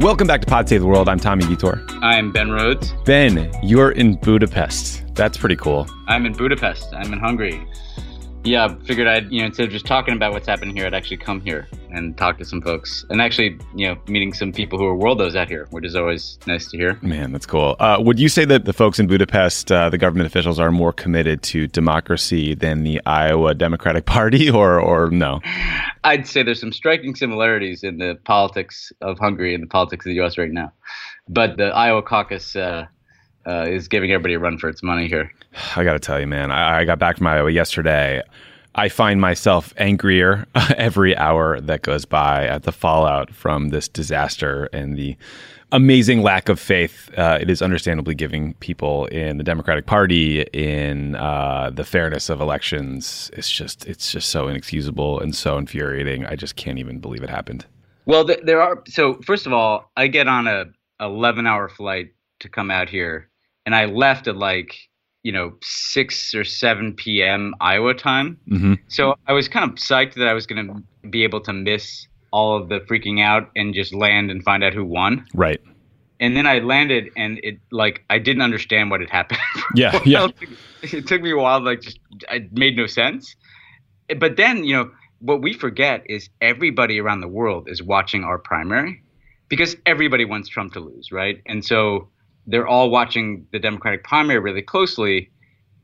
Welcome back to Pod Save the World. I'm Tommy Vitor. I'm Ben Rhodes. Ben, you're in Budapest. That's pretty cool. I'm in Budapest. I'm in Hungary. Yeah, I figured I'd, you know, instead of just talking about what's happening here, I'd actually come here and talk to some folks. And actually, you know, meeting some people who are worldos out here, which is always nice to hear. Man, that's cool. Uh, would you say that the folks in Budapest, uh, the government officials, are more committed to democracy than the Iowa Democratic Party, or, or no? I'd say there's some striking similarities in the politics of Hungary and the politics of the U.S. right now. But the Iowa caucus, uh, uh, is giving everybody a run for its money here. I got to tell you, man, I, I, got back from Iowa yesterday. I find myself angrier every hour that goes by at the fallout from this disaster and the amazing lack of faith uh, it is understandably giving people in the Democratic Party in uh, the fairness of elections. It's just it's just so inexcusable and so infuriating. I just can't even believe it happened. Well, th- there are so first of all, I get on a 11 hour flight to come out here and I left at like you know six or seven p.m. Iowa time. Mm-hmm. So I was kind of psyched that I was going to be able to miss all of the freaking out and just land and find out who won. Right. And then I landed, and it like I didn't understand what had happened. Yeah, yeah. It took me a while, like just it made no sense. But then you know what we forget is everybody around the world is watching our primary because everybody wants Trump to lose, right? And so they're all watching the Democratic primary really closely,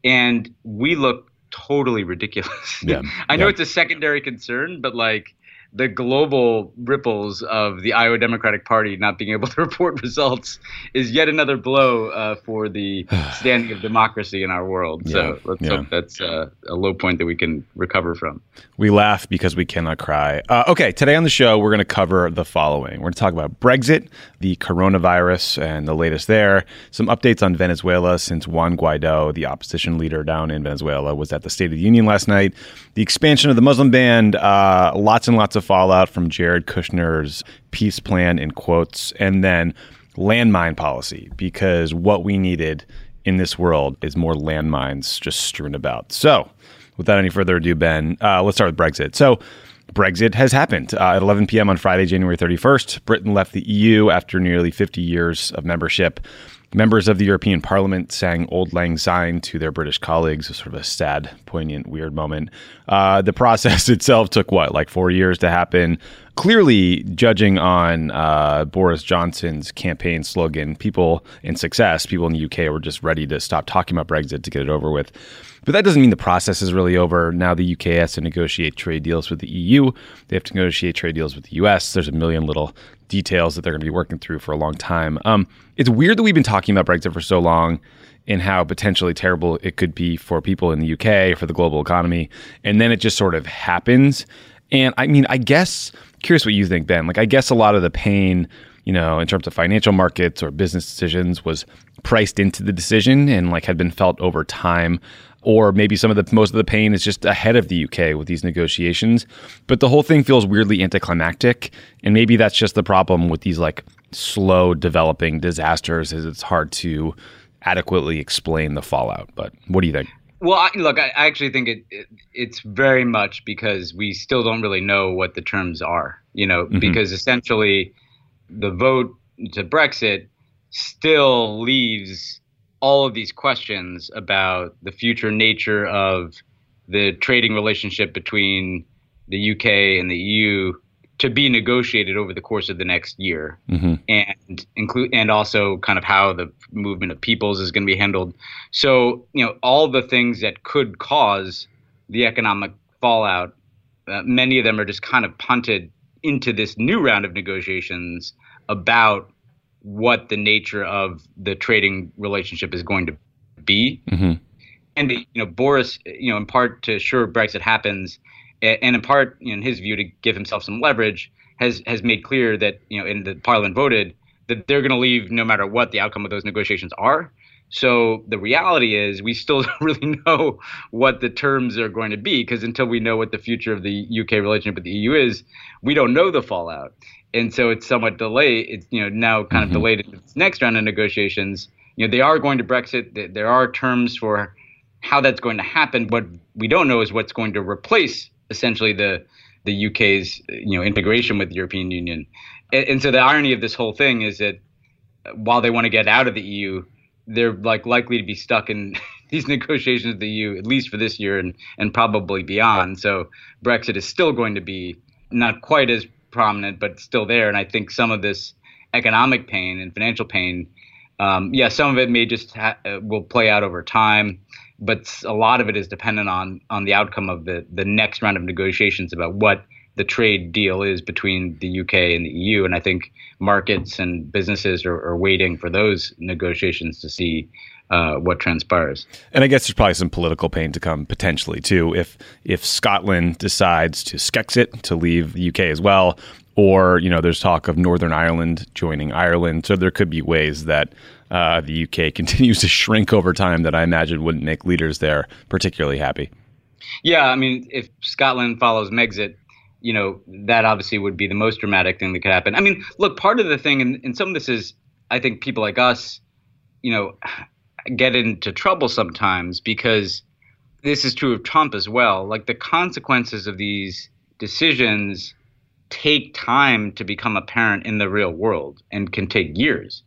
and we look totally ridiculous. Yeah, I know yeah. it's a secondary concern, but like the global ripples of the Iowa Democratic Party not being able to report results is yet another blow uh, for the standing of democracy in our world. Yeah, so let's yeah. hope that's uh, a low point that we can recover from. We laugh because we cannot cry. Uh, okay, today on the show, we're going to cover the following. We're going to talk about Brexit, the coronavirus, and the latest there, some updates on Venezuela since Juan Guaido, the opposition leader down in Venezuela, was at the State of the Union last night, the expansion of the Muslim ban, uh, lots and lots of fallout from Jared Kushner's peace plan in quotes, and then landmine policy, because what we needed in this world is more landmines just strewn about. So, without any further ado, Ben, uh, let's start with Brexit. So, Brexit has happened. Uh, at 11 p.m. on Friday, January 31st, Britain left the EU after nearly 50 years of membership. Members of the European Parliament sang Auld Lang Syne to their British colleagues, sort of a sad, poignant, weird moment. Uh, the process itself took what, like four years to happen? Clearly, judging on uh, Boris Johnson's campaign slogan, people in success, people in the UK were just ready to stop talking about Brexit to get it over with. But that doesn't mean the process is really over. Now the UK has to negotiate trade deals with the EU. They have to negotiate trade deals with the US. There's a million little details that they're going to be working through for a long time. Um, it's weird that we've been talking about Brexit for so long and how potentially terrible it could be for people in the UK, for the global economy. And then it just sort of happens. And I mean, I guess, curious what you think, Ben. Like, I guess a lot of the pain, you know, in terms of financial markets or business decisions was priced into the decision and like had been felt over time or maybe some of the most of the pain is just ahead of the UK with these negotiations. But the whole thing feels weirdly anticlimactic, and maybe that's just the problem with these like slow developing disasters is it's hard to adequately explain the fallout. But what do you think? Well, I, look, I actually think it, it, it's very much because we still don't really know what the terms are. You know, mm-hmm. because essentially the vote to Brexit still leaves all of these questions about the future nature of the trading relationship between the UK and the EU to be negotiated over the course of the next year, mm-hmm. and include and also kind of how the movement of peoples is going to be handled. So you know all the things that could cause the economic fallout, uh, many of them are just kind of punted into this new round of negotiations about what the nature of the trading relationship is going to be. Mm-hmm. And you know, Boris, you know, in part to assure Brexit happens, and in part, in his view, to give himself some leverage, has has made clear that you know, in the Parliament voted that they're going to leave no matter what the outcome of those negotiations are. So the reality is, we still don't really know what the terms are going to be because until we know what the future of the UK relationship with the EU is, we don't know the fallout and so it's somewhat delayed. It's you know now kind of mm-hmm. delayed in its next round of negotiations. You know they are going to Brexit. There are terms for how that's going to happen. What we don't know is what's going to replace essentially the the UK's you know integration with the European Union. and, and so the irony of this whole thing is that while they want to get out of the EU, they're like likely to be stuck in these negotiations with the EU at least for this year and and probably beyond. So Brexit is still going to be not quite as prominent, but still there. And I think some of this economic pain and financial pain, um, yeah, some of it may just ha- uh, will play out over time, but a lot of it is dependent on on the outcome of the the next round of negotiations about what the trade deal is between the UK and the EU. And I think markets and businesses are, are waiting for those negotiations to see uh, what transpires. And I guess there's probably some political pain to come potentially too if if Scotland decides to skexit to leave the UK as well, or you know there's talk of Northern Ireland joining Ireland, so there could be ways that uh, the UK continues to shrink over time that I imagine wouldn't make leaders there particularly happy. Yeah, I mean, if Scotland follows Megxit, you know, that obviously would be the most dramatic thing that could happen. I mean, look, part of the thing, and, and some of this is, I think people like us, you know, get into trouble sometimes because this is true of Trump as well. Like the consequences of these decisions take time to become apparent in the real world and can take years.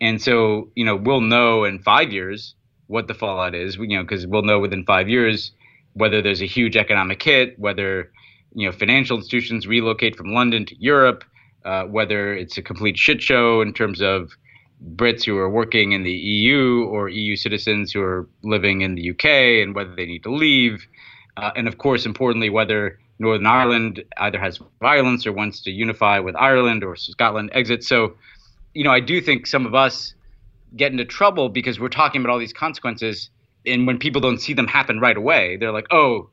And so, you know, we'll know in five years what the fallout is, you know, because we'll know within five years whether there's a huge economic hit, whether you know financial institutions relocate from London to Europe, uh, whether it's a complete shit show in terms of Brits who are working in the EU or EU citizens who are living in the UK and whether they need to leave, uh, and of course, importantly, whether Northern Ireland either has violence or wants to unify with Ireland or Scotland exit. So, you know, I do think some of us get into trouble because we're talking about all these consequences, and when people don't see them happen right away, they're like, oh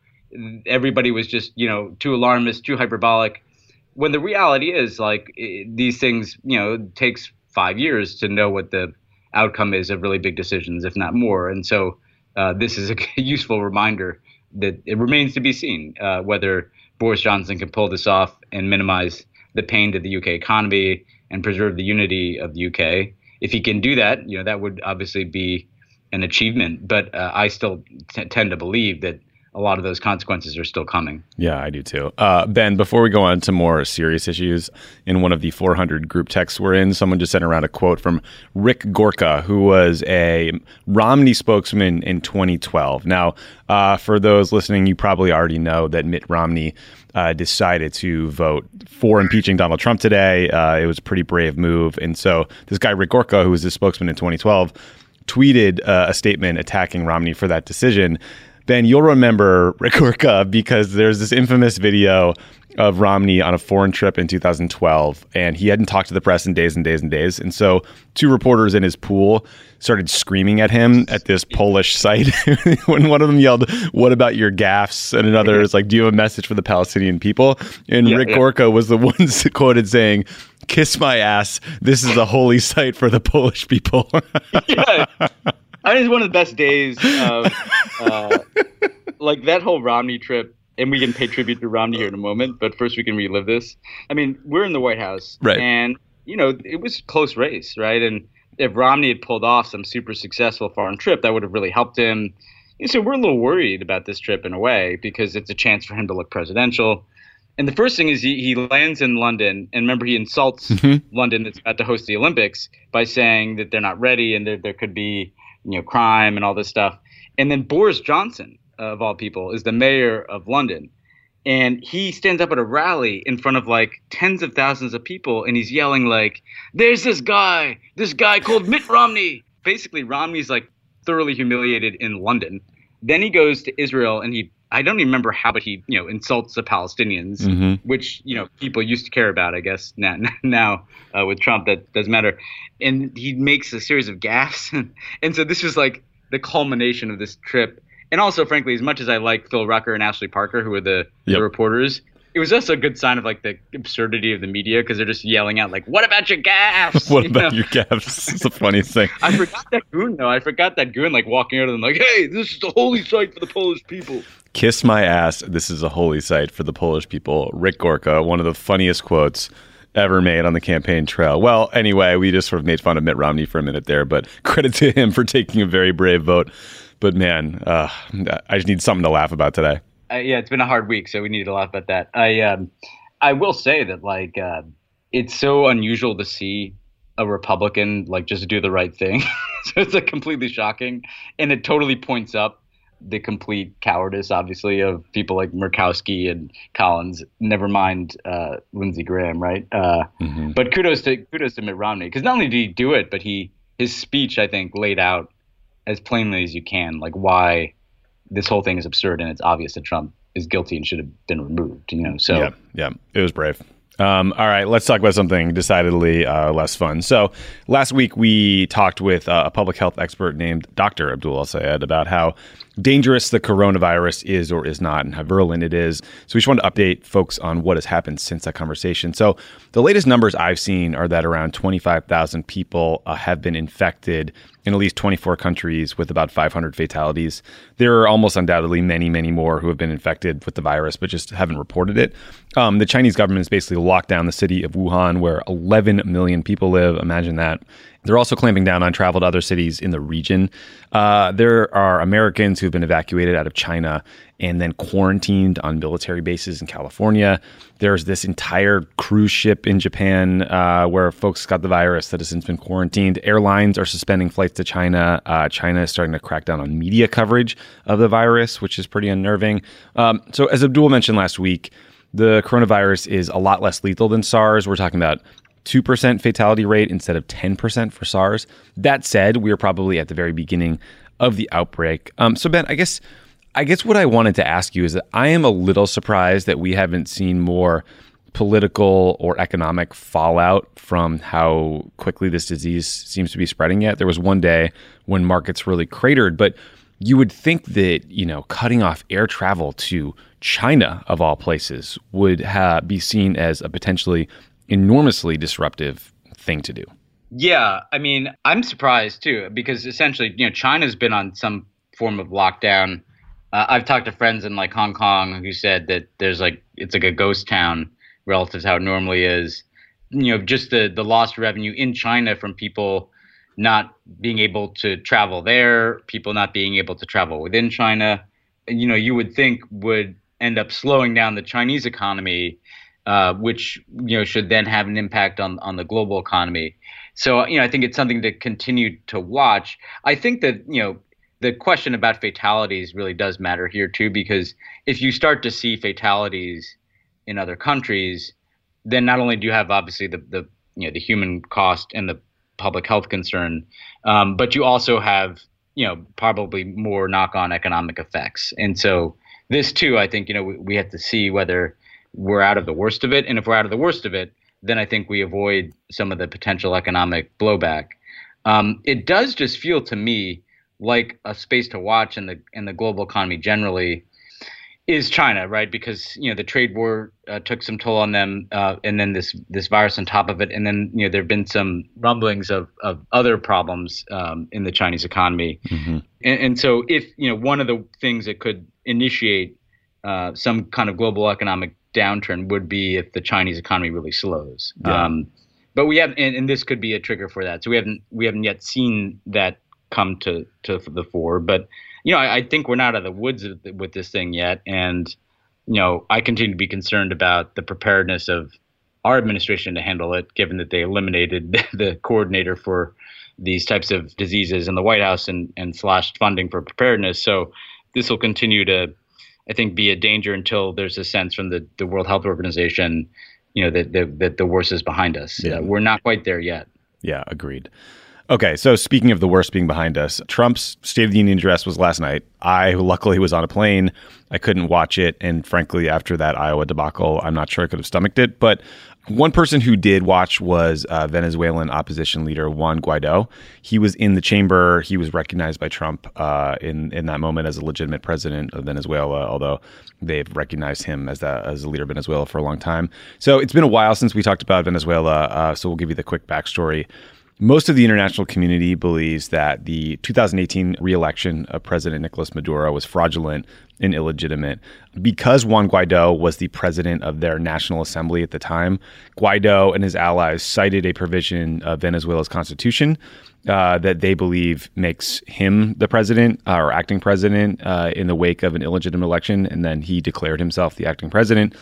everybody was just you know too alarmist, too hyperbolic. When the reality is like these things, you know, takes five years to know what the outcome is of really big decisions, if not more. And so uh, this is a useful reminder that it remains to be seen uh, whether Boris Johnson can pull this off and minimize the pain to the UK economy and preserve the unity of the UK. If he can do that, you know, that would obviously be an achievement. But uh, I still t- tend to believe that a lot of those consequences are still coming. Yeah, I do too. Uh, ben, before we go on to more serious issues, in one of the 400 group texts we're in, someone just sent around a quote from Rick Gorka, who was a Romney spokesman in 2012. Now, uh, for those listening, you probably already know that Mitt Romney uh, decided to vote for impeaching Donald Trump today. Uh, it was a pretty brave move. And so this guy, Rick Gorka, who was his spokesman in 2012, tweeted uh, a statement attacking Romney for that decision. Ben, you'll remember Rick Gorka because there's this infamous video of Romney on a foreign trip in 2012, and he hadn't talked to the press in days and days and days. And so, two reporters in his pool started screaming at him at this Polish site. when one of them yelled, "What about your gaffes?" and another is like, "Do you have a message for the Palestinian people?" And yeah, Rick yeah. Gorka was the one quoted saying, "Kiss my ass. This is a holy site for the Polish people." yeah. I think it's one of the best days of uh, like that whole Romney trip. And we can pay tribute to Romney here in a moment, but first we can relive this. I mean, we're in the White House, right? And you know, it was close race, right? And if Romney had pulled off some super successful foreign trip, that would have really helped him. And so we're a little worried about this trip in a way because it's a chance for him to look presidential. And the first thing is he, he lands in London, and remember he insults mm-hmm. London that's about to host the Olympics by saying that they're not ready and that there could be you know crime and all this stuff. And then Boris Johnson, of all people, is the mayor of London, and he stands up at a rally in front of like tens of thousands of people, and he's yelling like, "There's this guy, this guy called Mitt Romney." Basically, Romney's like thoroughly humiliated in London. Then he goes to Israel and he I don't even remember how, but he you know insults the Palestinians, mm-hmm. which you know people used to care about. I guess now now uh, with Trump that doesn't matter, and he makes a series of gaffes, and so this was like the culmination of this trip. And also, frankly, as much as I like Phil Rucker and Ashley Parker, who are the, yep. the reporters, it was also a good sign of like the absurdity of the media because they're just yelling out like, "What about your gaffes? what you about know? your gaffes?" It's the funniest thing. I forgot that goon though. I forgot that goon like walking out of them like, "Hey, this is the holy site for the Polish people." Kiss my ass. This is a holy site for the Polish people. Rick Gorka, one of the funniest quotes ever made on the campaign trail. Well, anyway, we just sort of made fun of Mitt Romney for a minute there, but credit to him for taking a very brave vote. But man, uh, I just need something to laugh about today uh, yeah, it's been a hard week, so we need to laugh about that. I um, I will say that like uh, it's so unusual to see a Republican like just do the right thing. so it's like completely shocking, and it totally points up the complete cowardice, obviously, of people like Murkowski and Collins. Never mind uh, Lindsey Graham, right? Uh, mm-hmm. But kudos to kudos to Mitt Romney because not only did he do it, but he his speech I think laid out as plainly as you can like why this whole thing is absurd and it's obvious that Trump is guilty and should have been removed. You know, so yeah, yeah, it was brave. Um, all right, let's talk about something decidedly uh, less fun. So, last week we talked with uh, a public health expert named Dr. Abdul El Sayed about how dangerous the coronavirus is or is not and how virulent it is. So, we just wanted to update folks on what has happened since that conversation. So, the latest numbers I've seen are that around 25,000 people uh, have been infected in at least 24 countries with about 500 fatalities. There are almost undoubtedly many, many more who have been infected with the virus, but just haven't reported it. Um, the Chinese government has basically locked down the city of Wuhan, where 11 million people live. Imagine that. They're also clamping down on travel to other cities in the region. Uh, there are Americans who've been evacuated out of China and then quarantined on military bases in California. There's this entire cruise ship in Japan uh, where folks got the virus that has since been quarantined. Airlines are suspending flights to China. Uh, China is starting to crack down on media coverage of the virus, which is pretty unnerving. Um, so, as Abdul mentioned last week, the coronavirus is a lot less lethal than SARS. We're talking about 2% fatality rate instead of 10% for SARS. That said, we are probably at the very beginning of the outbreak. Um, so Ben, I guess I guess what I wanted to ask you is that I am a little surprised that we haven't seen more political or economic fallout from how quickly this disease seems to be spreading yet. There was one day when markets really cratered, but you would think that, you know, cutting off air travel to China of all places would ha- be seen as a potentially enormously disruptive thing to do. Yeah, I mean, I'm surprised too because essentially, you know, China's been on some form of lockdown. Uh, I've talked to friends in like Hong Kong who said that there's like it's like a ghost town relative to how it normally is. You know, just the the lost revenue in China from people not being able to travel there, people not being able to travel within China. You know, you would think would end up slowing down the Chinese economy uh, which you know should then have an impact on on the global economy. So you know, I think it's something to continue to watch. I think that you know the question about fatalities really does matter here too, because if you start to see fatalities in other countries, then not only do you have obviously the the you know the human cost and the public health concern, um, but you also have you know probably more knock-on economic effects. And so this too, I think you know we, we have to see whether we're out of the worst of it. And if we're out of the worst of it, then I think we avoid some of the potential economic blowback. Um, it does just feel to me like a space to watch in the in the global economy generally is China, right? Because you know the trade war uh, took some toll on them, uh, and then this this virus on top of it, and then you know there have been some rumblings of of other problems um, in the Chinese economy, mm-hmm. and, and, so if you know one of the things that could initiate uh, some kind of global economic downturn would be if the Chinese economy really slows. Yeah. Um, but we have, and, and, this could be a trigger for that. So we haven't we haven't yet seen that come to to the fore. But you know, I, I think we're not out of the woods with this thing yet, and you know, I continue to be concerned about the preparedness of our administration to handle it, given that they eliminated the coordinator for these types of diseases in the White House and, and slashed funding for preparedness. So this will continue to I think, be a danger until there's a sense from the, the World Health Organization, you know, that, that, that the worst is behind us. Yeah. Uh, we're not quite there yet. Yeah, agreed. Okay, so speaking of the worst being behind us, Trump's State of the Union address was last night. I luckily was on a plane. I couldn't watch it. And frankly, after that Iowa debacle, I'm not sure I could have stomached it. But one person who did watch was uh, Venezuelan opposition leader Juan Guaido. He was in the chamber. He was recognized by Trump uh, in in that moment as a legitimate president of Venezuela, although they've recognized him as that as a leader of Venezuela for a long time. So it's been a while since we talked about Venezuela. Uh, so we'll give you the quick backstory. Most of the international community believes that the 2018 reelection of President Nicolas Maduro was fraudulent and illegitimate. Because Juan Guaido was the president of their National Assembly at the time, Guaido and his allies cited a provision of Venezuela's constitution uh, that they believe makes him the president uh, or acting president uh, in the wake of an illegitimate election, and then he declared himself the acting president.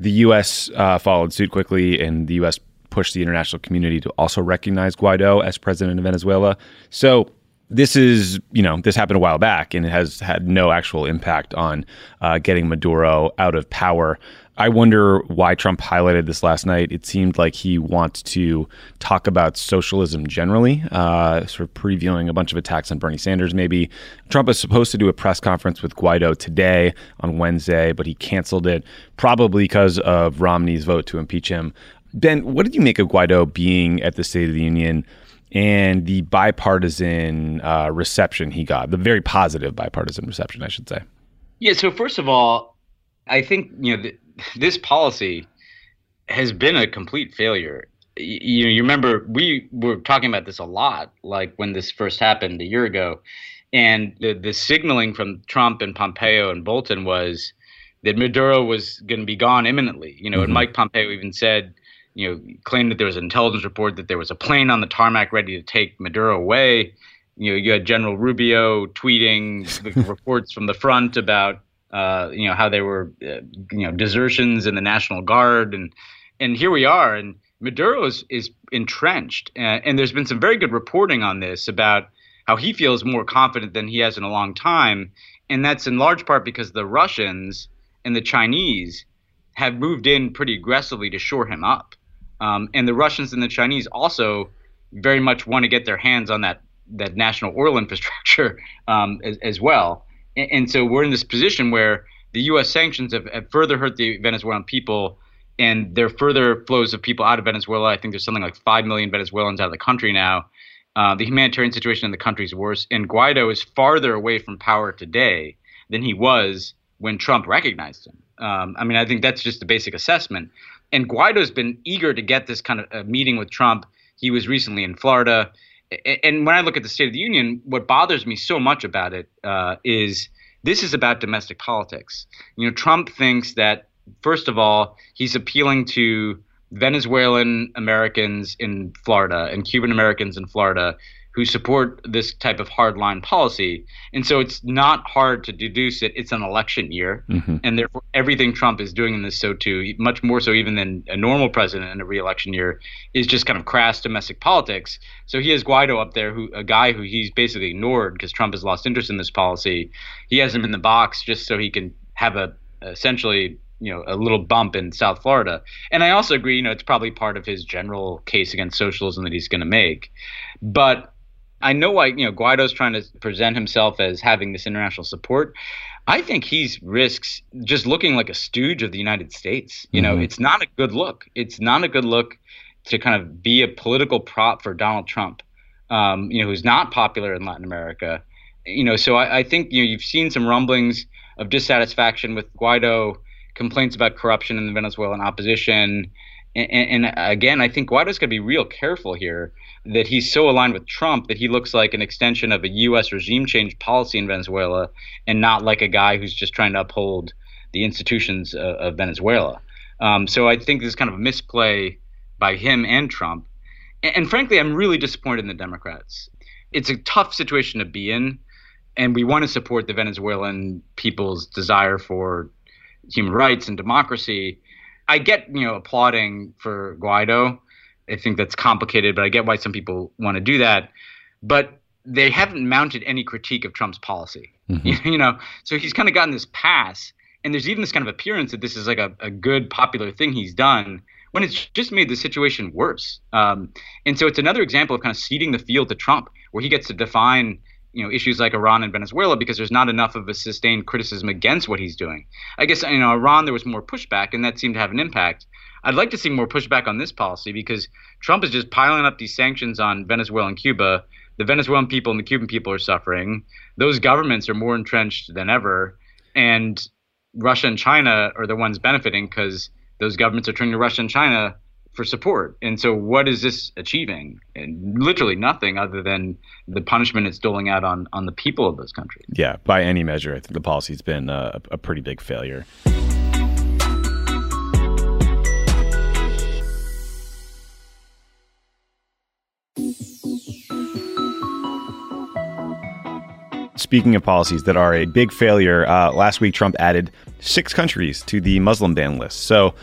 The U.S. Uh, followed suit quickly, and the U.S pushed the international community to also recognize Guaido as president of Venezuela. So this is, you know, this happened a while back and it has had no actual impact on uh, getting Maduro out of power. I wonder why Trump highlighted this last night. It seemed like he wants to talk about socialism generally, uh, sort of previewing a bunch of attacks on Bernie Sanders, maybe. Trump is supposed to do a press conference with Guaido today on Wednesday, but he canceled it, probably because of Romney's vote to impeach him. Ben, what did you make of Guaido being at the State of the Union? and the bipartisan uh, reception he got, the very positive bipartisan reception, I should say. Yeah. So first of all, I think you know th- this policy has been a complete failure. You know, you remember we were talking about this a lot, like when this first happened a year ago, and the the signaling from Trump and Pompeo and Bolton was that Maduro was going to be gone imminently. You know, mm-hmm. and Mike Pompeo even said you know, claimed that there was an intelligence report that there was a plane on the tarmac ready to take Maduro away. You know, you had General Rubio tweeting reports from the front about, uh, you know, how they were, uh, you know, desertions in the National Guard, and and here we are, and Maduro is, is entrenched, and, and there's been some very good reporting on this about how he feels more confident than he has in a long time, and that's in large part because the Russians and the Chinese have moved in pretty aggressively to shore him up. Um, and the Russians and the Chinese also very much want to get their hands on that that national oil infrastructure um, as, as, well. And, and, so we're in this position where the U.S. sanctions have, have, further hurt the Venezuelan people, and there are further flows of people out of Venezuela. I think there's something like five million Venezuelans out of the country now. Uh, the humanitarian situation in the country is worse, and Guaido is farther away from power today than he was when Trump recognized him. Um, I mean, I think that's just a basic assessment and Guaido's been eager to get this kind of uh, meeting with Trump. He was recently in Florida, and when I look at the State of the Union, what bothers me so much about it uh, is this is about domestic politics. You know, Trump thinks that first of all, he's appealing to Venezuelan Americans in Florida and Cuban Americans in Florida who support this type of hardline policy. And so it's not hard to deduce it. It's an election year. Mm-hmm. And therefore, everything Trump is doing in this so too, much more so even than a normal president in a reelection year, is just kind of crass domestic politics. So he has Guaido up there, who a guy who he's basically ignored because Trump has lost interest in this policy. He has him in the box just so he can have a essentially you know a little bump in South Florida. And I also agree, you know, it's probably part of his general case against socialism that he's going to make. But I know why you know Guaido's trying to present himself as having this international support. I think he's risks just looking like a stooge of the United States. You know, mm-hmm. it's not a good look. It's not a good look to kind of be a political prop for Donald Trump, um, you know, who's not popular in Latin America. You know, so I, I think you know you've seen some rumblings of dissatisfaction with Guaido, complaints about corruption in the Venezuelan opposition. And, and, again, I think Guaido's got to be real careful here that he's so aligned with Trump that he looks like an extension of a U.S. regime change policy in Venezuela and not like a guy who's just trying to uphold the institutions uh, of Venezuela. Um, so I think this is kind of a misplay by him and Trump. And, and frankly, I'm really disappointed in the Democrats. It's a tough situation to be in, and we want to support the Venezuelan people's desire for human rights and democracy. I get, you know, applauding for Guaido I think that's complicated, but I get why some people want to do that. But they haven't mounted any critique of Trump's policy. Mm-hmm. you know, so he's kind of gotten this pass, and there's even this kind of appearance that this is like a, a good popular thing he's done when it's just made the situation worse. Um, and so it's another example of kind of ceding the field to Trump, where he gets to define you know issues like Iran and Venezuela because there's not enough of a sustained criticism against what he's doing. I guess you know Iran there was more pushback and that seemed to have an impact. I'd like to see more pushback on this policy because Trump is just piling up these sanctions on Venezuela and Cuba. The Venezuelan people and the Cuban people are suffering. Those governments are more entrenched than ever, and Russia and China are the ones benefiting because those governments are turning to Russia and China for support. And so, what is this achieving? And literally nothing other than the punishment it's doling out on on the people of those countries. Yeah, by any measure, I think the policy's been a, a pretty big failure. Speaking of policies that are a big failure, uh, last week Trump added six countries to the Muslim ban list. So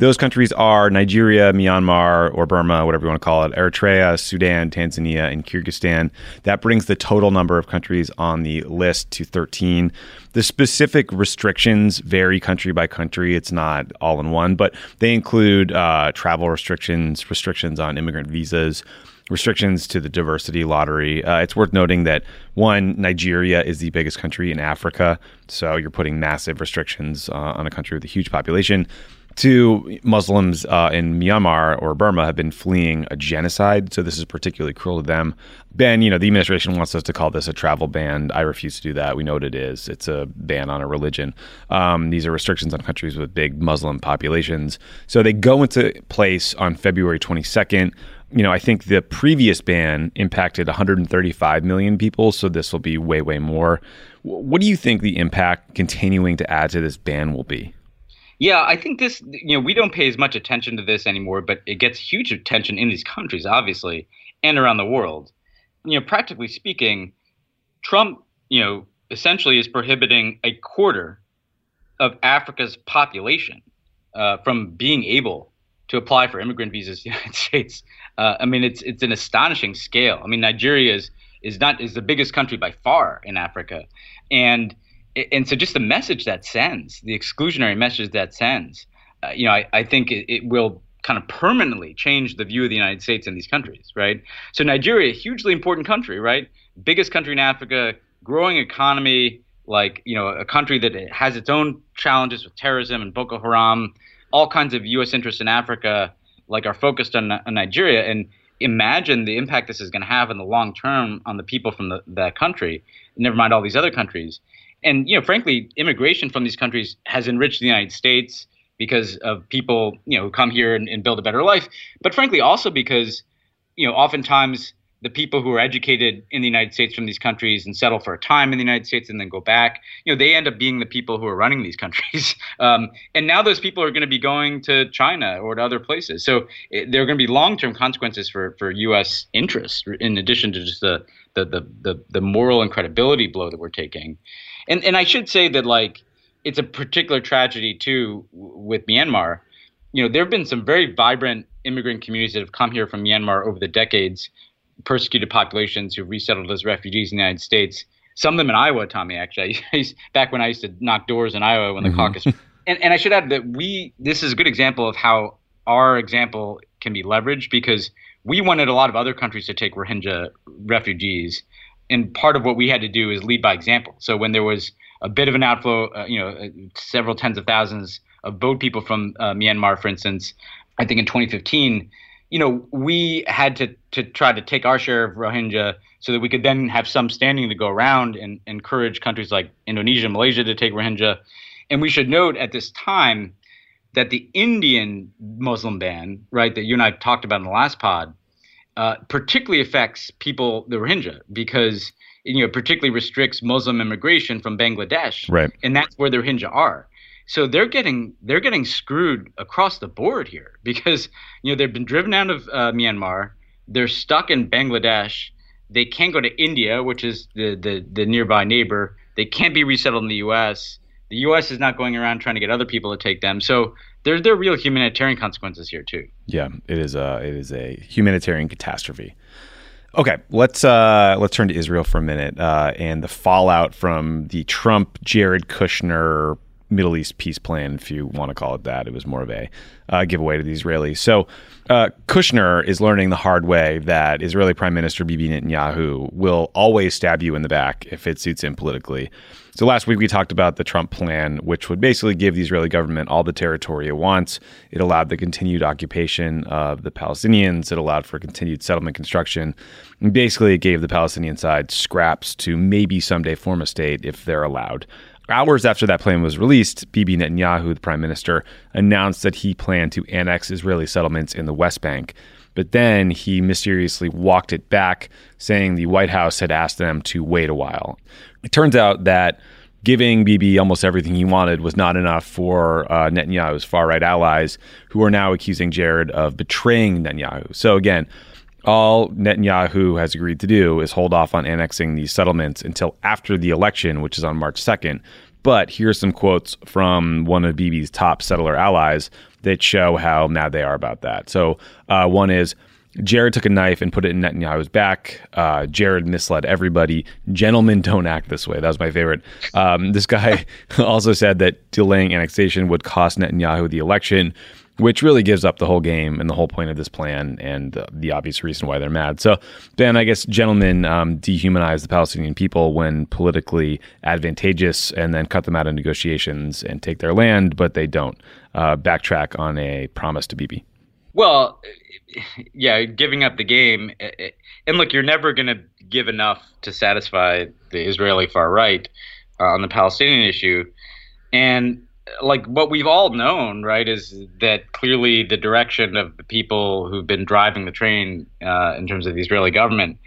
Those countries are Nigeria, Myanmar, or Burma, whatever you want to call it, Eritrea, Sudan, Tanzania, and Kyrgyzstan. That brings the total number of countries on the list to 13. The specific restrictions vary country by country. It's not all in one, but they include uh, travel restrictions, restrictions on immigrant visas restrictions to the diversity lottery. Uh, it's worth noting that one, Nigeria is the biggest country in Africa, so you're putting massive restrictions uh, on a country with a huge population. Two, Muslims uh, in Myanmar or Burma have been fleeing a genocide, so this is particularly cruel to them. Ben, you know, the administration wants us to call this a travel ban. I refuse to do that. We know what it is. It's a ban on a religion. Um, these are restrictions on countries with big Muslim populations. So they go into place on February 22nd you know, I think the previous ban impacted 135 million people, so this will be way, way more. What do you think the impact continuing to add to this ban will be? Yeah, I think this, you know, we don't pay as much attention to this anymore, but it gets huge attention in these countries, obviously, and around the world. You know, practically speaking, Trump, you know, essentially is prohibiting a quarter of Africa's population uh, from being able to apply for immigrant visas in the United States. Uh, I mean, it's it's an astonishing scale. I mean, Nigeria is is not is the biggest country by far in Africa, and and so just the message that sends, the exclusionary message that sends, uh, you know, I, I think it, it will kind of permanently change the view of the United States in these countries, right? So Nigeria, hugely important country, right? Biggest country in Africa, growing economy, like you know, a country that has its own challenges with terrorism and Boko Haram, all kinds of U.S. interests in Africa like are focused on, on Nigeria and imagine the impact this is going to have in the long term on the people from the, that country. Never mind all these other countries. And you know, frankly, immigration from these countries has enriched the United States because of people you know who come here and, and build a better life. But frankly, also because you know, oftentimes the people who are educated in the United States from these countries and settle for a time in the United States and then go back, you know, they end up being the people who are running these countries. Um, and now those people are going to be going to China or to other places. So it, eh, there are going to be long-term consequences for, for U.S. interests in addition to just the, the, the, the, the moral and credibility blow that we're taking. And, and I should say that, like, it's a particular tragedy, too, with Myanmar. You know, there have been some very vibrant immigrant communities that have come here from Myanmar over the decades persecuted populations who resettled as refugees in the United States. Some of them in Iowa, Tommy. Actually, back when I used to knock doors in Iowa when the mm-hmm. caucus. And, and I should add that we this is a good example of how our example can be leveraged because we wanted a lot of other countries to take Rohingya refugees, and part of what we had to do is lead by example. So when there was a bit of an outflow, uh, you know, uh, several tens of thousands of boat people from uh, Myanmar, for instance, I think in 2015 you know, we had to, to try to take our share of Rohingya so that we could then have some standing to go around and encourage countries like Indonesia Malaysia to take Rohingya. And we should note at this time that the Indian Muslim ban, right, that you and I talked about in the last pod, uh, particularly affects people, the Rohingya, because you know particularly restricts Muslim immigration from Bangladesh, right, and that's where the Rohingya are. So they're getting they're getting screwed across the board here because you know they've been driven out of uh, Myanmar. They're stuck in Bangladesh. They can't go to India, which is the, the the nearby neighbor. They can't be resettled in the U.S. The U.S. is not going around trying to get other people to take them. So there there are real humanitarian consequences here too. Yeah, it is a it is a humanitarian catastrophe. Okay, let's uh, let's turn to Israel for a minute uh, and the fallout from the Trump Jared Kushner Middle East peace plan, if you want to call it that. It was more of a uh, giveaway to the Israelis. So uh, Kushner is learning the hard way that Israeli Prime Minister Bibi Netanyahu will always stab you in the back if it suits him politically. So last week we talked about the Trump plan, which would basically give the Israeli government all the territory it wants. It allowed the continued occupation of the Palestinians. It allowed for continued settlement construction. And basically, it gave the Palestinian side scraps to maybe someday form a state if they're allowed. Hours after that plan was released, Bibi Netanyahu, the prime minister, announced that he planned to annex Israeli settlements in the West Bank. But then he mysteriously walked it back, saying the White House had asked them to wait a while. It turns out that giving Bibi almost everything he wanted was not enough for uh, Netanyahu's far right allies, who are now accusing Jared of betraying Netanyahu. So again, all Netanyahu has agreed to do is hold off on annexing these settlements until after the election, which is on March 2nd. But here's some quotes from one of Bibi's top settler allies that show how mad they are about that. So uh, one is Jared took a knife and put it in Netanyahu's back. Uh, Jared misled everybody. Gentlemen don't act this way. That was my favorite. Um, this guy also said that delaying annexation would cost Netanyahu the election, which really gives up the whole game and the whole point of this plan and uh, the obvious reason why they're mad. So, Ben, I guess gentlemen um, dehumanize the Palestinian people when politically advantageous and then cut them out of negotiations and take their land, but they don't uh, backtrack on a promise to Bibi. Well, yeah, giving up the game. And look, you're never going to give enough to satisfy the Israeli far right uh, on the Palestinian issue. And like what we've all known, right, is that clearly the direction of the people who've been driving the train uh, in terms of the Israeli government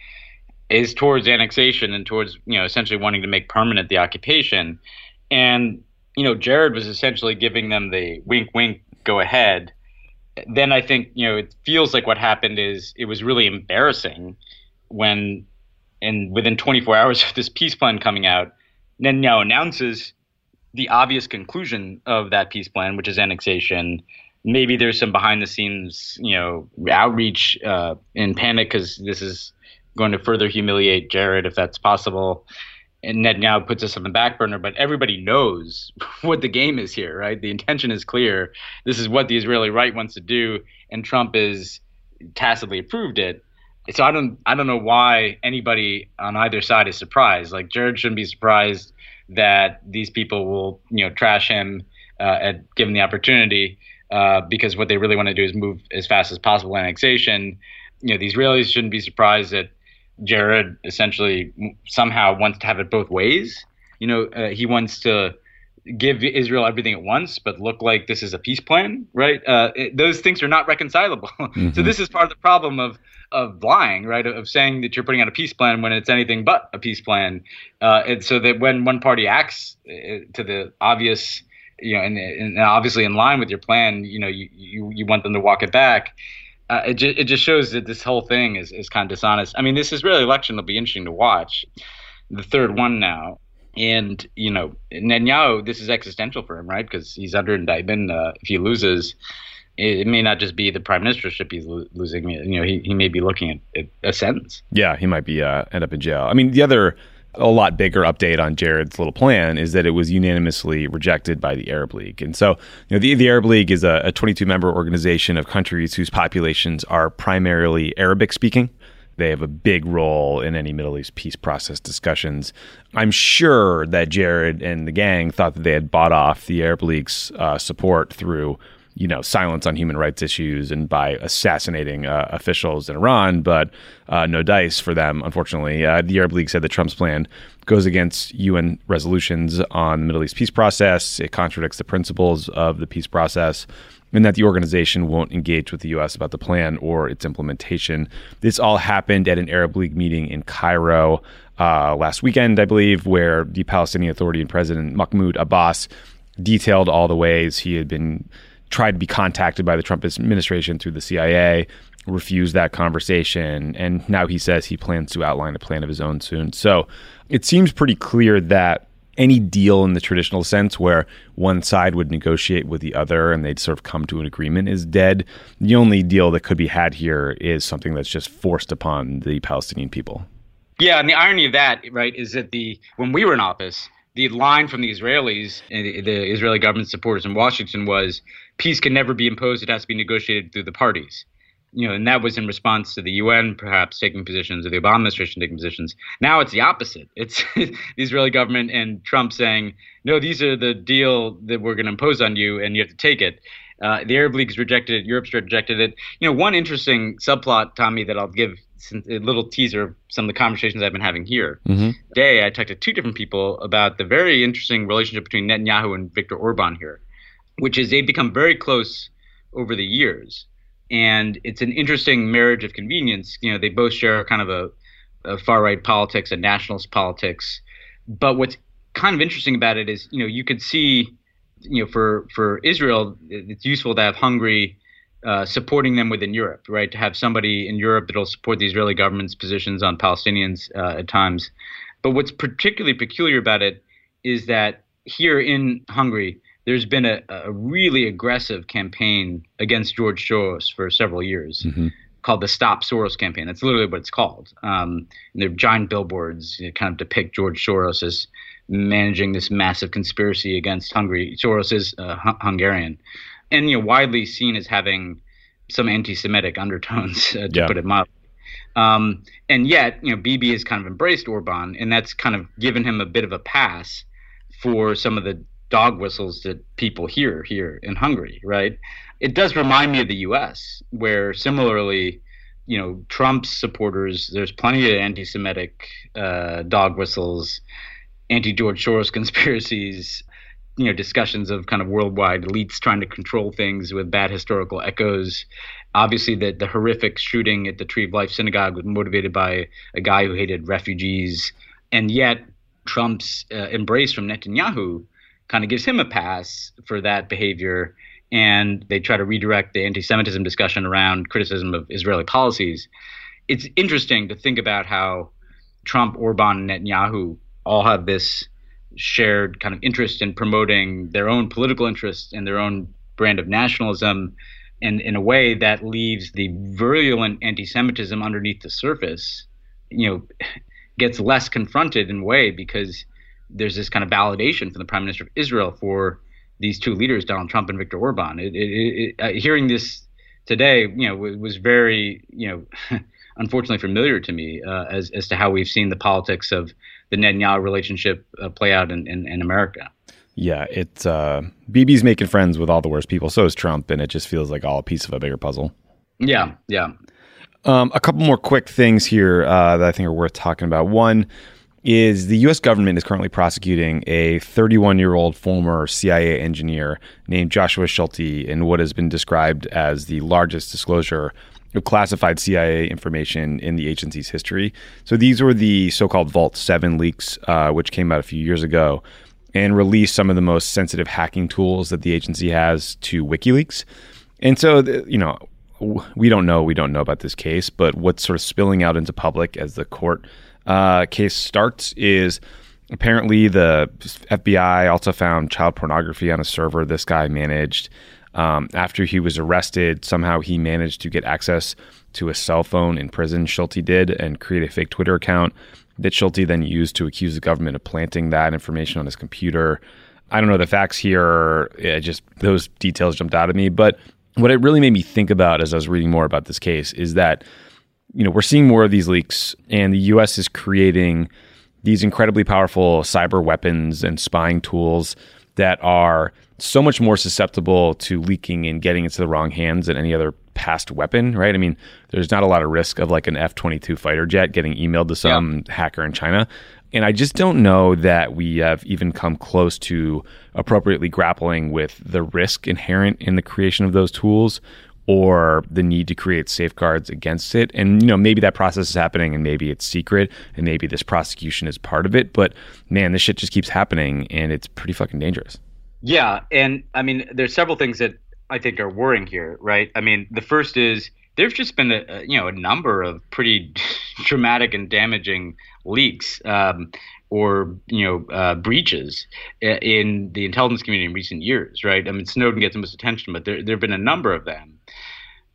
is towards annexation and towards, you know, essentially wanting to make permanent the occupation. And, you know, Jared was essentially giving them the wink, wink, go ahead then I think you know it feels like what happened is it was really embarrassing when, and within 24 hours of this peace plan coming out, Netanyahu announces the obvious conclusion of that peace plan, which is annexation. Maybe there's some behind the scenes, you know, outreach uh, in panic because this is going to further humiliate Jared if that's possible and Netanyahu puts us on the back burner, but everybody knows what the game is here, right? The intention is clear. This is what the Israeli right wants to do, and Trump is tacitly approved it. So I don't, I don't know why anybody on either side is surprised. Like Jared shouldn't be surprised that these people will, you know, trash him uh, at given the opportunity, uh, because what they really want to do is move as fast as possible annexation. You know, the Israelis shouldn't be surprised that Jared essentially somehow wants to have it both ways. You know, uh, he wants to give Israel everything at once, but look like this is a peace plan, right? Uh, it, those things are not reconcilable. Mm-hmm. so this is part of the problem of of lying, right? Of, saying that you're putting out a peace plan when it's anything but a peace plan, uh, and so that when one party acts uh, to the obvious, you know, and, and obviously in line with your plan, you know, you, you you want them to walk it back uh, it, ju- it just shows that this whole thing is, is kind of dishonest. I mean, this is really election will be interesting to watch. The third one now. And, you know, Netanyahu, this is existential for him, right? Because he's under indictment. Uh, if he loses, it, it, may not just be the prime ministership he's lo- losing. You know, he, he may be looking at, at a sentence. Yeah, he might be uh, end up in jail. I mean, the other a lot bigger update on Jared's little plan is that it was unanimously rejected by the Arab League. And so, you know, the, the Arab League is a, a 22 member organization of countries whose populations are primarily Arabic speaking. They have a big role in any Middle East peace process discussions. I'm sure that Jared and the gang thought that they had bought off the Arab League's uh, support through you know, silence on human rights issues and by assassinating uh, officials in Iran, but uh, no dice for them, unfortunately. Uh, the Arab League said that Trump's plan goes against UN resolutions on the Middle East peace process. It contradicts the principles of the peace process, and that the organization won't engage with the U.S. about the plan or its implementation. This all happened at an Arab League meeting in Cairo uh, last weekend, I believe, where the Palestinian Authority and President Mahmoud Abbas detailed all the ways he had been tried to be contacted by the Trump administration through the CIA, refused that conversation, and now he says he plans to outline a plan of his own soon. So it seems pretty clear that any deal in the traditional sense where one side would negotiate with the other and they'd sort of come to an agreement is dead. The only deal that could be had here is something that's just forced upon the Palestinian people. Yeah, and the irony of that, right, is that the when we were in office, the line from the Israelis, eh, the Israeli government supporters in Washington was peace can never be imposed; it has to be negotiated through the parties. You know, and that was in response to the UN perhaps taking positions or the Obama administration taking positions. Now it's the opposite. It's the Israeli government and Trump saying, "No, these are the deal that we're going to impose on you, and you have to take it." Uh, the Arab League's rejected it. Europe's rejected it. You know, one interesting subplot, Tommy, that I'll give a little teaser of some of the conversations I've been having here. Mm-hmm. Today, I talked to two different people about the very interesting relationship between Netanyahu and Viktor Orban here which is they've become very close over the years. And it's an interesting marriage of convenience. You know, they both share kind of a, a far right politics and nationalist politics. But what's kind of interesting about it is, you know, you could see, you know, for for Israel, it's useful to have Hungary uh, supporting them within Europe, right? To have somebody in Europe that'll support the Israeli government's positions on Palestinians uh, at times. But what's particularly peculiar about it is that here in Hungary, there's been a, a really aggressive campaign against George Soros for several years. Mm-hmm called the Stop Soros campaign. That's literally what it's called. Um, they're giant billboards that kind of depict George Soros as managing this massive conspiracy against Hungary. Soros is uh, Hungarian, and you know widely seen as having some anti-Semitic undertones, uh, to yeah. put it mildly. Um, and yet, you know, Bibi has kind of embraced Orban, and that's kind of given him a bit of a pass for some of the dog whistles that people hear here in Hungary, right? It does remind me of the U.S., where similarly, you know, Trump's supporters, there's plenty of anti-Semitic uh, dog whistles, anti-George Soros conspiracies, you know discussions of kind of worldwide elites trying to control things with bad historical echoes. Obviously, the the horrific shooting at the Tree of Life synagogue was motivated by a guy who hated refugees, and yet Trump's uh, embrace from Netanyahu kind of gives him a pass for that behavior. And they try to redirect the anti-Semitism discussion around criticism of Israeli policies. It's interesting to think about how Trump, Orban, and Netanyahu all have this shared kind of interest in promoting their own political interests and their own brand of nationalism and in a way that leaves the virulent anti-semitism underneath the surface you know gets less confronted in a way because there's this kind of validation from the prime minister of israel for these two leaders donald trump and viktor orban it, it, uh, hearing this today you know was very you know unfortunately familiar to me uh, as, as to how we've seen the politics of the Netanyahu relationship uh, play out in, in, in, America. Yeah, it's uh, Bibi's making friends with all the worst people. So is Trump, and it just feels like all a piece of a bigger puzzle. Yeah, yeah. Um, a couple more quick things here uh, that I think are worth talking about. One is the U.S. government is currently prosecuting a 31 year old former CIA engineer named Joshua Schulte in what has been described as the largest disclosure of classified CIA information in the agency's history. So these were the so-called Vault 7 leaks, uh, which came out a few years ago and released some of the most sensitive hacking tools that the agency has to WikiLeaks. And so, you know, we don't know, we don't know about this case, but what's sort of spilling out into public as the court uh, case starts is apparently the FBI also found child pornography on a server this guy managed. Um, after he was arrested, somehow he managed to get access to a cell phone in prison, Schulte did, and create a fake Twitter account that Schulte then used to accuse the government of planting that information on his computer. I don't know the facts here. Just those details jumped out at me. But what it really made me think about as I was reading more about this case is that, you know, we're seeing more of these leaks, and the U.S. is creating these incredibly powerful cyber weapons and spying tools that are so much more susceptible to leaking and getting into the wrong hands than any other past weapon, right? I mean, there's not a lot of risk of like an F 22 fighter jet getting emailed to some yeah. hacker in China. And I just don't know that we have even come close to appropriately grappling with the risk inherent in the creation of those tools or the need to create safeguards against it. And, you know, maybe that process is happening and maybe it's secret and maybe this prosecution is part of it. But man, this shit just keeps happening and it's pretty fucking dangerous. Yeah. And I mean, there's several things that I think are worrying here, right? I mean, the first is there's just been a, you know, a number of pretty dramatic and damaging leaks. Um, or you know uh, breaches in the intelligence community in recent years, right? I mean, Snowden gets the most attention, but there there have been a number of them.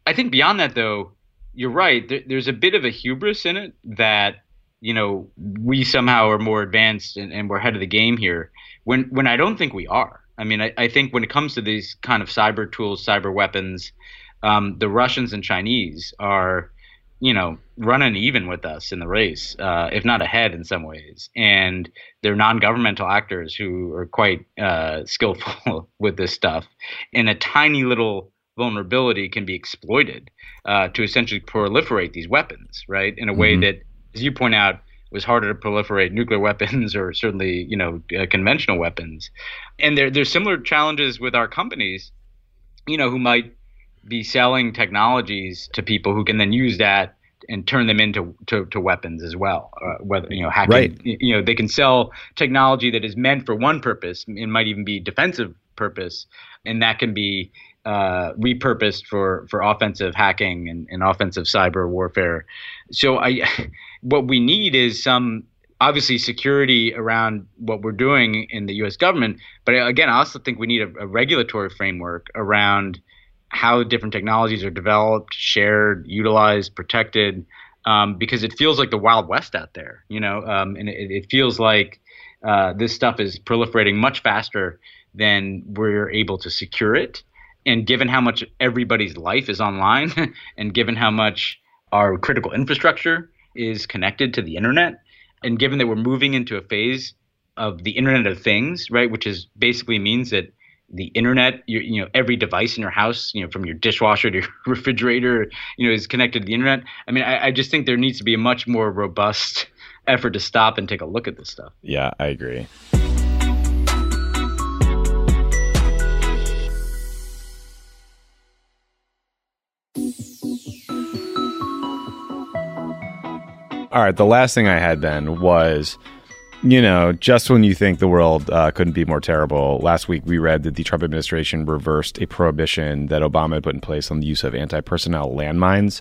I think beyond that, though, you're right. There, there's a bit of a hubris in it that you know we somehow are more advanced and, and, we're ahead of the game here. When when I don't think we are. I mean, I, I think when it comes to these kind of cyber tools, cyber weapons, um, the Russians and Chinese are, you know, running even with us in the race, uh, if not ahead in some ways. And they're non-governmental actors who are quite uh, skillful with this stuff. in a tiny little vulnerability can be exploited uh, to essentially proliferate these weapons, right? In a way mm-hmm. that, as you point out, was harder to proliferate nuclear weapons or certainly, you know, uh, conventional weapons. And there, there's similar challenges with our companies, you know, who might be selling technologies to people who can then use that and turn them into to, to weapons as well. Uh, whether you know hacking, right. you know, they can sell technology that is meant for one purpose. It might even be defensive purpose, and that can be uh, repurposed for for offensive hacking and, and offensive cyber warfare. So I, what we need is some obviously security around what we're doing in the U.S. government. But again, I also think we need a, a regulatory framework around how different technologies are developed, shared, utilized, protected, um, because it feels like the Wild West out there, you know, um, and it, it, feels like uh, this stuff is proliferating much faster than we're able to secure it. And given how much everybody's life is online, and given how much our critical infrastructure is connected to the internet, and given that we're moving into a phase of the Internet of Things, right, which is basically means that the internet, your, you know, every device in your house, you know, from your dishwasher to your refrigerator, you know, is connected to the internet. I mean, I, I just think there needs to be a much more robust effort to stop and take a look at this stuff. Yeah, I agree. All right, the last thing I had then was you know, just when you think the world uh, couldn't be more terrible, last week we read that the Trump administration reversed a prohibition that Obama had put in place on the use of anti personnel landmines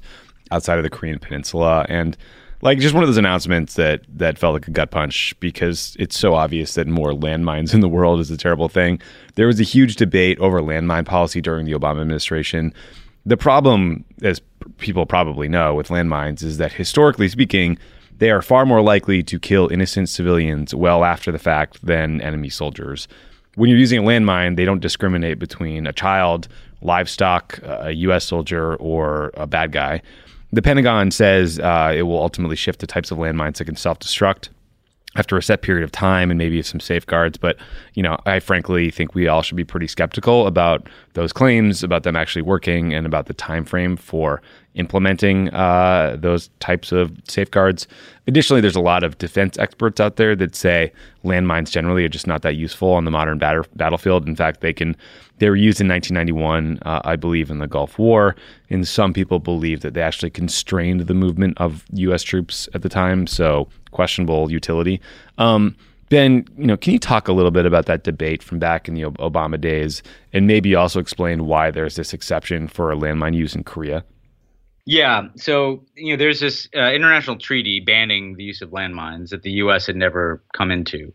outside of the Korean Peninsula. And like just one of those announcements that that felt like a gut punch because it's so obvious that more landmines in the world is a terrible thing. There was a huge debate over landmine policy during the Obama administration. The problem, as people probably know, with landmines is that historically speaking, they are far more likely to kill innocent civilians well after the fact than enemy soldiers. When you're using a landmine, they don't discriminate between a child, livestock, a U.S. soldier, or a bad guy. The Pentagon says uh, it will ultimately shift to types of landmines that can self destruct after a set period of time and maybe some safeguards. But, you know, I frankly think we all should be pretty skeptical about those claims, about them actually working, and about the time frame for implementing uh, those types of safeguards. Additionally, there's a lot of defense experts out there that say landmines generally are just not that useful on the modern batter- battlefield. In fact, they can they were used in 1991, uh, I believe, in the Gulf War. And some people believe that they actually constrained the movement of U.S. troops at the time. So questionable utility. Um, Ben, you know, can you talk a little bit about that debate from back in the Obama days, and maybe also explain why there's this exception for landmine use in Korea? Yeah, so you know, there's this uh, international treaty banning the use of landmines that the U.S. had never come into,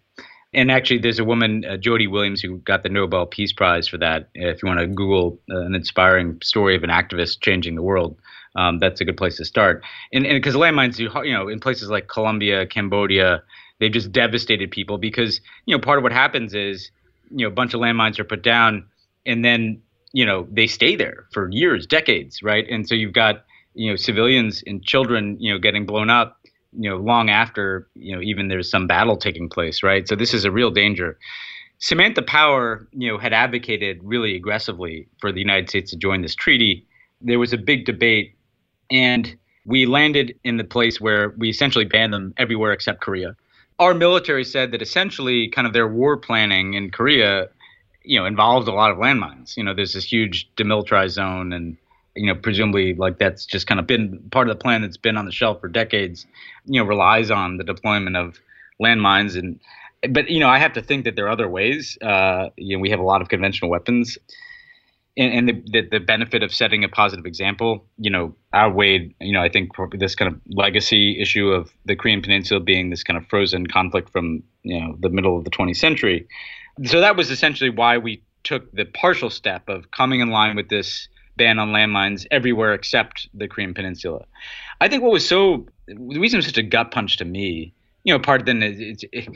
and actually, there's a woman, uh, Jody Williams, who got the Nobel Peace Prize for that. If you want to Google uh, an inspiring story of an activist changing the world, um, that's a good place to start. And because landmines, you know, in places like Colombia, Cambodia, they've just devastated people because you know part of what happens is you know a bunch of landmines are put down, and then you know they stay there for years, decades, right? And so you've got you know civilians and children you know getting blown up you know long after you know even there's some battle taking place right so this is a real danger samantha power you know had advocated really aggressively for the united states to join this treaty there was a big debate and we landed in the place where we essentially banned them everywhere except korea. Our military said that essentially kind of their war planning in korea you know involved a lot of landmines. You know there's this huge demilitarized zone and you know, presumably like that's just kind of been part of the plan that's been on the shelf for decades, you know, relies on the deployment of landmines. And but you know, I have to think that there are other ways. Uh, you know, we have a lot of conventional weapons, and, and the, the, benefit of setting a positive example, you know, outweighed. You know, I think this kind of legacy issue of the Korean Peninsula being this kind of frozen conflict from you know the middle of the 20th century. So that was essentially why we took the partial step of coming in line with this ban on landmines everywhere except the Korean Peninsula. I think what was so the reason was such a gut punch to me, you know, part of then is it,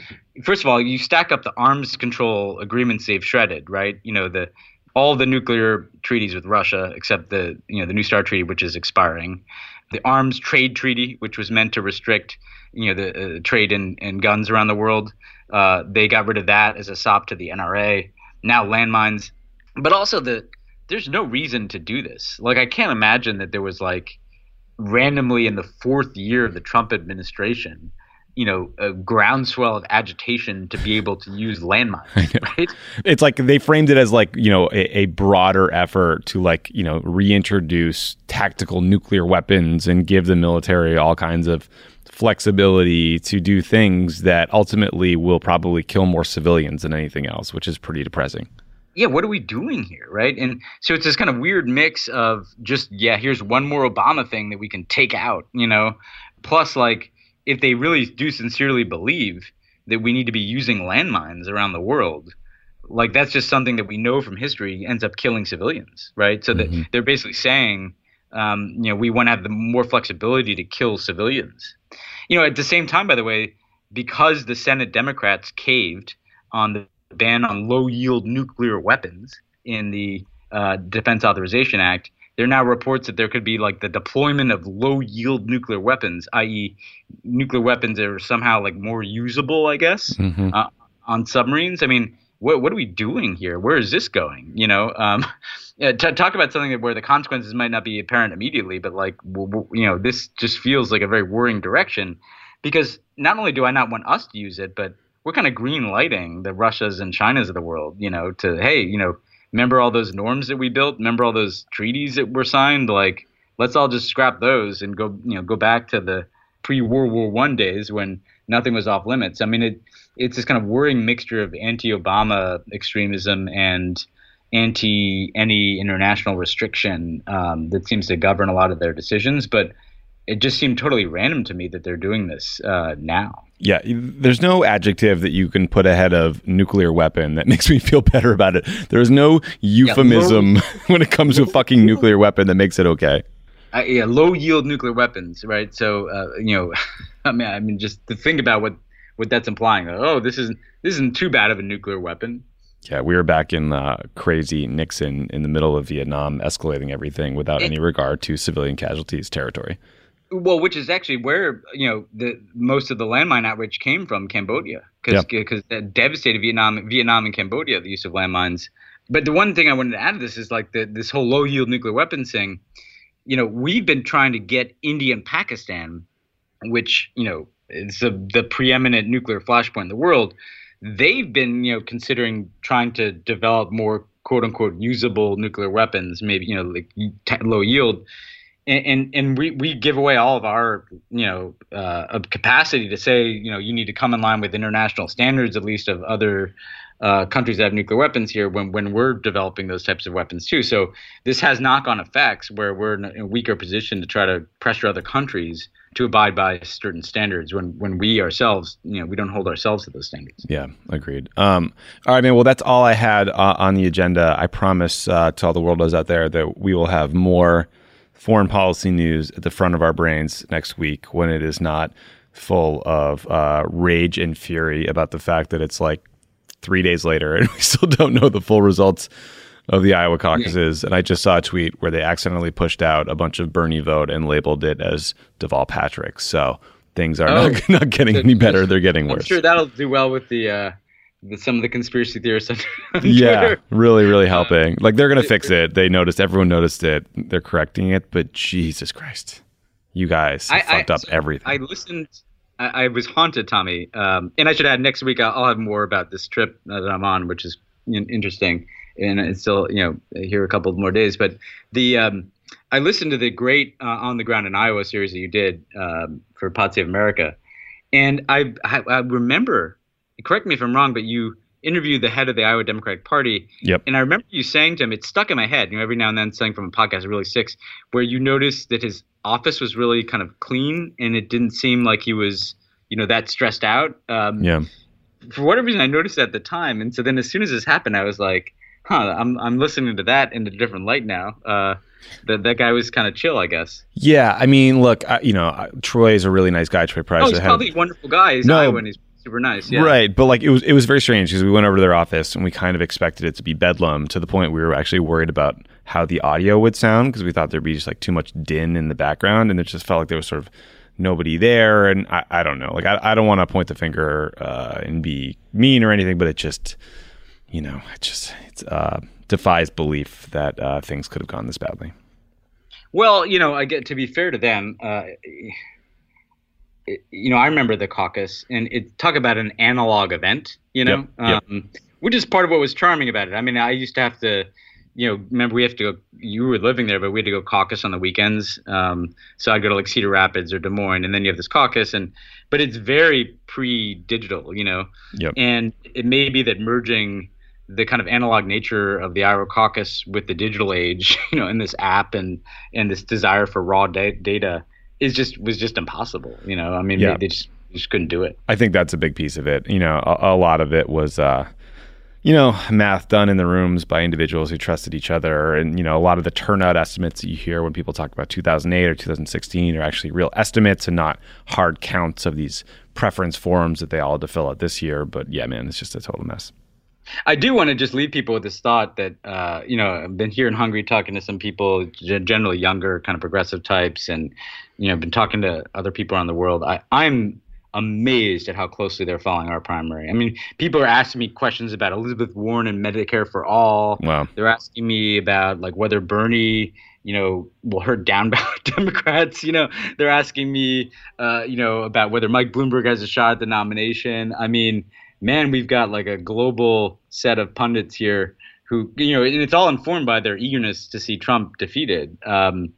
first of all you stack up the arms control agreements they've shredded, right? You know the all the nuclear treaties with Russia except the you know the New START treaty which is expiring, the arms trade treaty which was meant to restrict you know the uh, trade in, in guns around the world. Uh, they got rid of that as a sop to the NRA. Now landmines, but also the there's no reason to do this. Like I can't imagine that there was like randomly in the fourth year of the Trump administration, you know, a groundswell of agitation to be able to use landmines. Right? It's like they framed it as like you know a, a, broader effort to like you know reintroduce tactical nuclear weapons and give the military all kinds of flexibility to do things that ultimately will probably kill more civilians than anything else, which is pretty depressing yeah, what are we doing here, right? And so it's this kind of weird mix of just yeah, here's one more Obama thing that we can take out, you know, plus like if they really do sincerely believe that we need to be using landmines around the world, like that's just something that we know from history ends up killing civilians, right? So mm-hmm. that they're basically saying, um, you know, we want to have the more flexibility to kill civilians. You know, at the same time, by the way, because the Senate Democrats caved on the ban on low yield nuclear weapons in the uh, Defense Authorization Act, there are now reports that there could be like the deployment of low yield nuclear weapons, i.e., nuclear weapons that are somehow like more usable, I guess, mm-hmm. uh, on submarines. I mean, what what are we doing here? Where is this going? You know, um, yeah, t- talk about something where the consequences might not be apparent immediately, but like you know, this just feels like a very worrying direction because not only do I not want us to use it, but we're kind of green lighting the Russias and Chinas of the world, you know, to hey, you know, remember all those norms that we built, remember all those treaties that were signed, like let's all just scrap those and go, you know, go back to the pre World War One days when nothing was off limits. I mean, it it's this kind of worrying mixture of anti-Obama extremism and anti any international restriction um, that seems to govern a lot of their decisions. But it just seemed totally random to me that they're doing this uh, now. Yeah, there's no adjective that you can put ahead of nuclear weapon that makes me feel better about it. There's no euphemism yeah, when it comes to a fucking nuclear weapon that makes it okay. Uh, yeah, low yield nuclear weapons, right? So, uh, you know, I mean, I mean, just to think about what what that's implying. oh, this isn't this isn't too bad of a nuclear weapon. Yeah, we were back in uh, crazy Nixon in the middle of Vietnam, escalating everything without any regard to civilian casualties territory. Well, which is actually where you know the most of the landmine outreach came from Cambodia, because because yeah. that devastated Vietnam, Vietnam and Cambodia, the use of landmines. But the one thing I wanted to add to this is like the, this whole low yield nuclear weapons thing. You know, we've been trying to get India and Pakistan, which you know is a, the preeminent nuclear flashpoint in the world. They've been you know considering trying to develop more quote unquote usable nuclear weapons, maybe you know like low yield and, and we, we give away all of our you know uh, capacity to say you know you need to come in line with international standards at least of other uh, countries that have nuclear weapons here when, when we're developing those types of weapons too. So this has knock-on effects where we're in a weaker position to try to pressure other countries to abide by certain standards when when we ourselves you know we don't hold ourselves to those standards. Yeah, agreed. Um, all right, man. Well, that's all I had uh, on the agenda. I promise uh, to all the world out there that we will have more foreign policy news at the front of our brains next week when it is not full of uh, rage and fury about the fact that it's like three days later and we still don't know the full results of the Iowa caucuses. Yeah. And I just saw a tweet where they accidentally pushed out a bunch of Bernie vote and labeled it as Deval Patrick. So things are oh, not, not getting any better; they're getting worse. I'm sure that'll do well with the uh, the, some of the conspiracy theorists. yeah, really, really uh, helping. like they're gonna fix it. They noticed. Everyone noticed it. They're correcting it. But Jesus Christ, you guys I, fucked I, up so everything. I listened. I, I was haunted, Tommy. Um, and I should add next week. I'll, have more about this trip that I'm on, which is interesting. And it's still, you know, here a couple more days. But the um, I listened to the great uh, on the ground in Iowa series that you did um, for Pod Save America, and I, I, I remember correct me if I'm wrong, but you interviewed the head of the Iowa Democratic Party. Yep. And I remember you saying to him, it stuck in my head, you know, every now and then saying from a podcast, really six, where you noticed that his office was really kind of clean and it didn't seem like he was, you know, that stressed out. Um, yeah. For whatever reason, I noticed at the time. And so then as soon as this happened, I was like, huh, I'm, I'm listening to that in a different light now. Uh, that that guy was kind of chill, I guess. Yeah, I mean, look, I, you know, Troy is a really nice guy. Troy Price. Oh, he's probably a wonderful guy. He's no, Iowan. He's super nice. Yeah. Right, but like it was it was very strange because we went over to their office and we kind of expected it to be bedlam to the point we were actually worried about how the audio would sound because we thought there'd be just like too much din in the background and it just felt like there was sort of nobody there and I, I don't know like I, I don't want to point the finger uh, and be mean or anything but it just you know it just it uh, defies belief that uh, things could have gone this badly. Well, you know, I get to be fair to them. Uh, you know, I remember the caucus, and it talk about an analog event. You know, yep, yep. Um, which is part of what was charming about it. I mean, I used to have to, you know, remember we have to go. You were living there, but we had to go caucus on the weekends. Um, so I'd go to like Cedar Rapids or Des Moines, and then you have this caucus, and but it's very pre-digital, you know. Yep. And it may be that merging the kind of analog nature of the Iowa caucus with the digital age, you know, in this app and and this desire for raw da- data is just was just impossible. You know, I mean, yeah. they, they just just couldn't do it. I think that's a big piece of it. You know, a, a lot of it was. Uh, you know, math done in the rooms by individuals who trusted each other. And, you know, a lot of the turnout estimates that you hear when people talk about 2008 or 2016 are actually real estimates and not hard counts of these preference forms that they all had to fill out this year. But yeah, man, it's just a total mess. I do want to just leave people with this thought that, uh, you know, I've been here in Hungary talking to some people, generally younger, kind of progressive types, and, you know, been talking to other people around the world. I, I'm amazed at how closely they're following our primary. I mean, people are asking me questions about Elizabeth Warren and Medicare for all. Wow. They're asking me about like whether Bernie, you know, will hurt down ballot Democrats. You know, they're asking me, uh, you know, about whether Mike Bloomberg has a shot at the nomination. I mean, man, we've got like a global set of pundits here who, you know, and it's all informed by their eagerness to see Trump defeated. Um,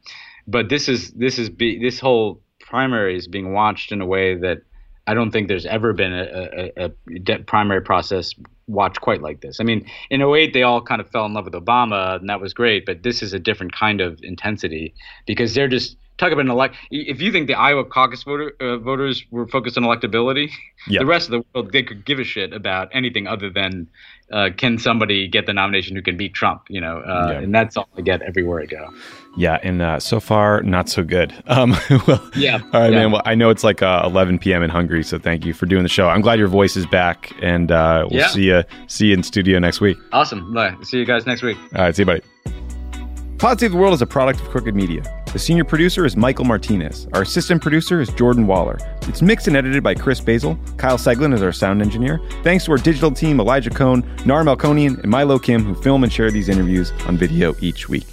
but this is this is be, this whole primary is being watched in a way that I don't think there's ever been a, a, a primary process watched quite like this. I mean, in 08, they all kind of fell in love with Obama, and that was great, but this is a different kind of intensity because they're just talk about an elect. If you think the Iowa caucus voter, uh, voters were focused on electability, the rest of the world they could give a shit about anything other than uh, can somebody get the nomination who can beat Trump? You know, uh, yeah. and that's all I get everywhere I go. Yeah, and uh, so far not so good. Um, well, yeah. All right, yeah. man. Well, I know it's like uh, 11 p.m. in Hungary, so thank you for doing the show. I'm glad your voice is back, and uh, we'll yeah. see you see you in studio next week. Awesome. Bye. See you guys next week. All right, see you, buddy. Pod Save the World is a product of Crooked Media. The senior producer is Michael Martinez. Our assistant producer is Jordan Waller. It's mixed and edited by Chris Basil. Kyle Seglin is our sound engineer. Thanks to our digital team, Elijah Cone, Nar Melkonian, and Milo Kim, who film and share these interviews on video each week.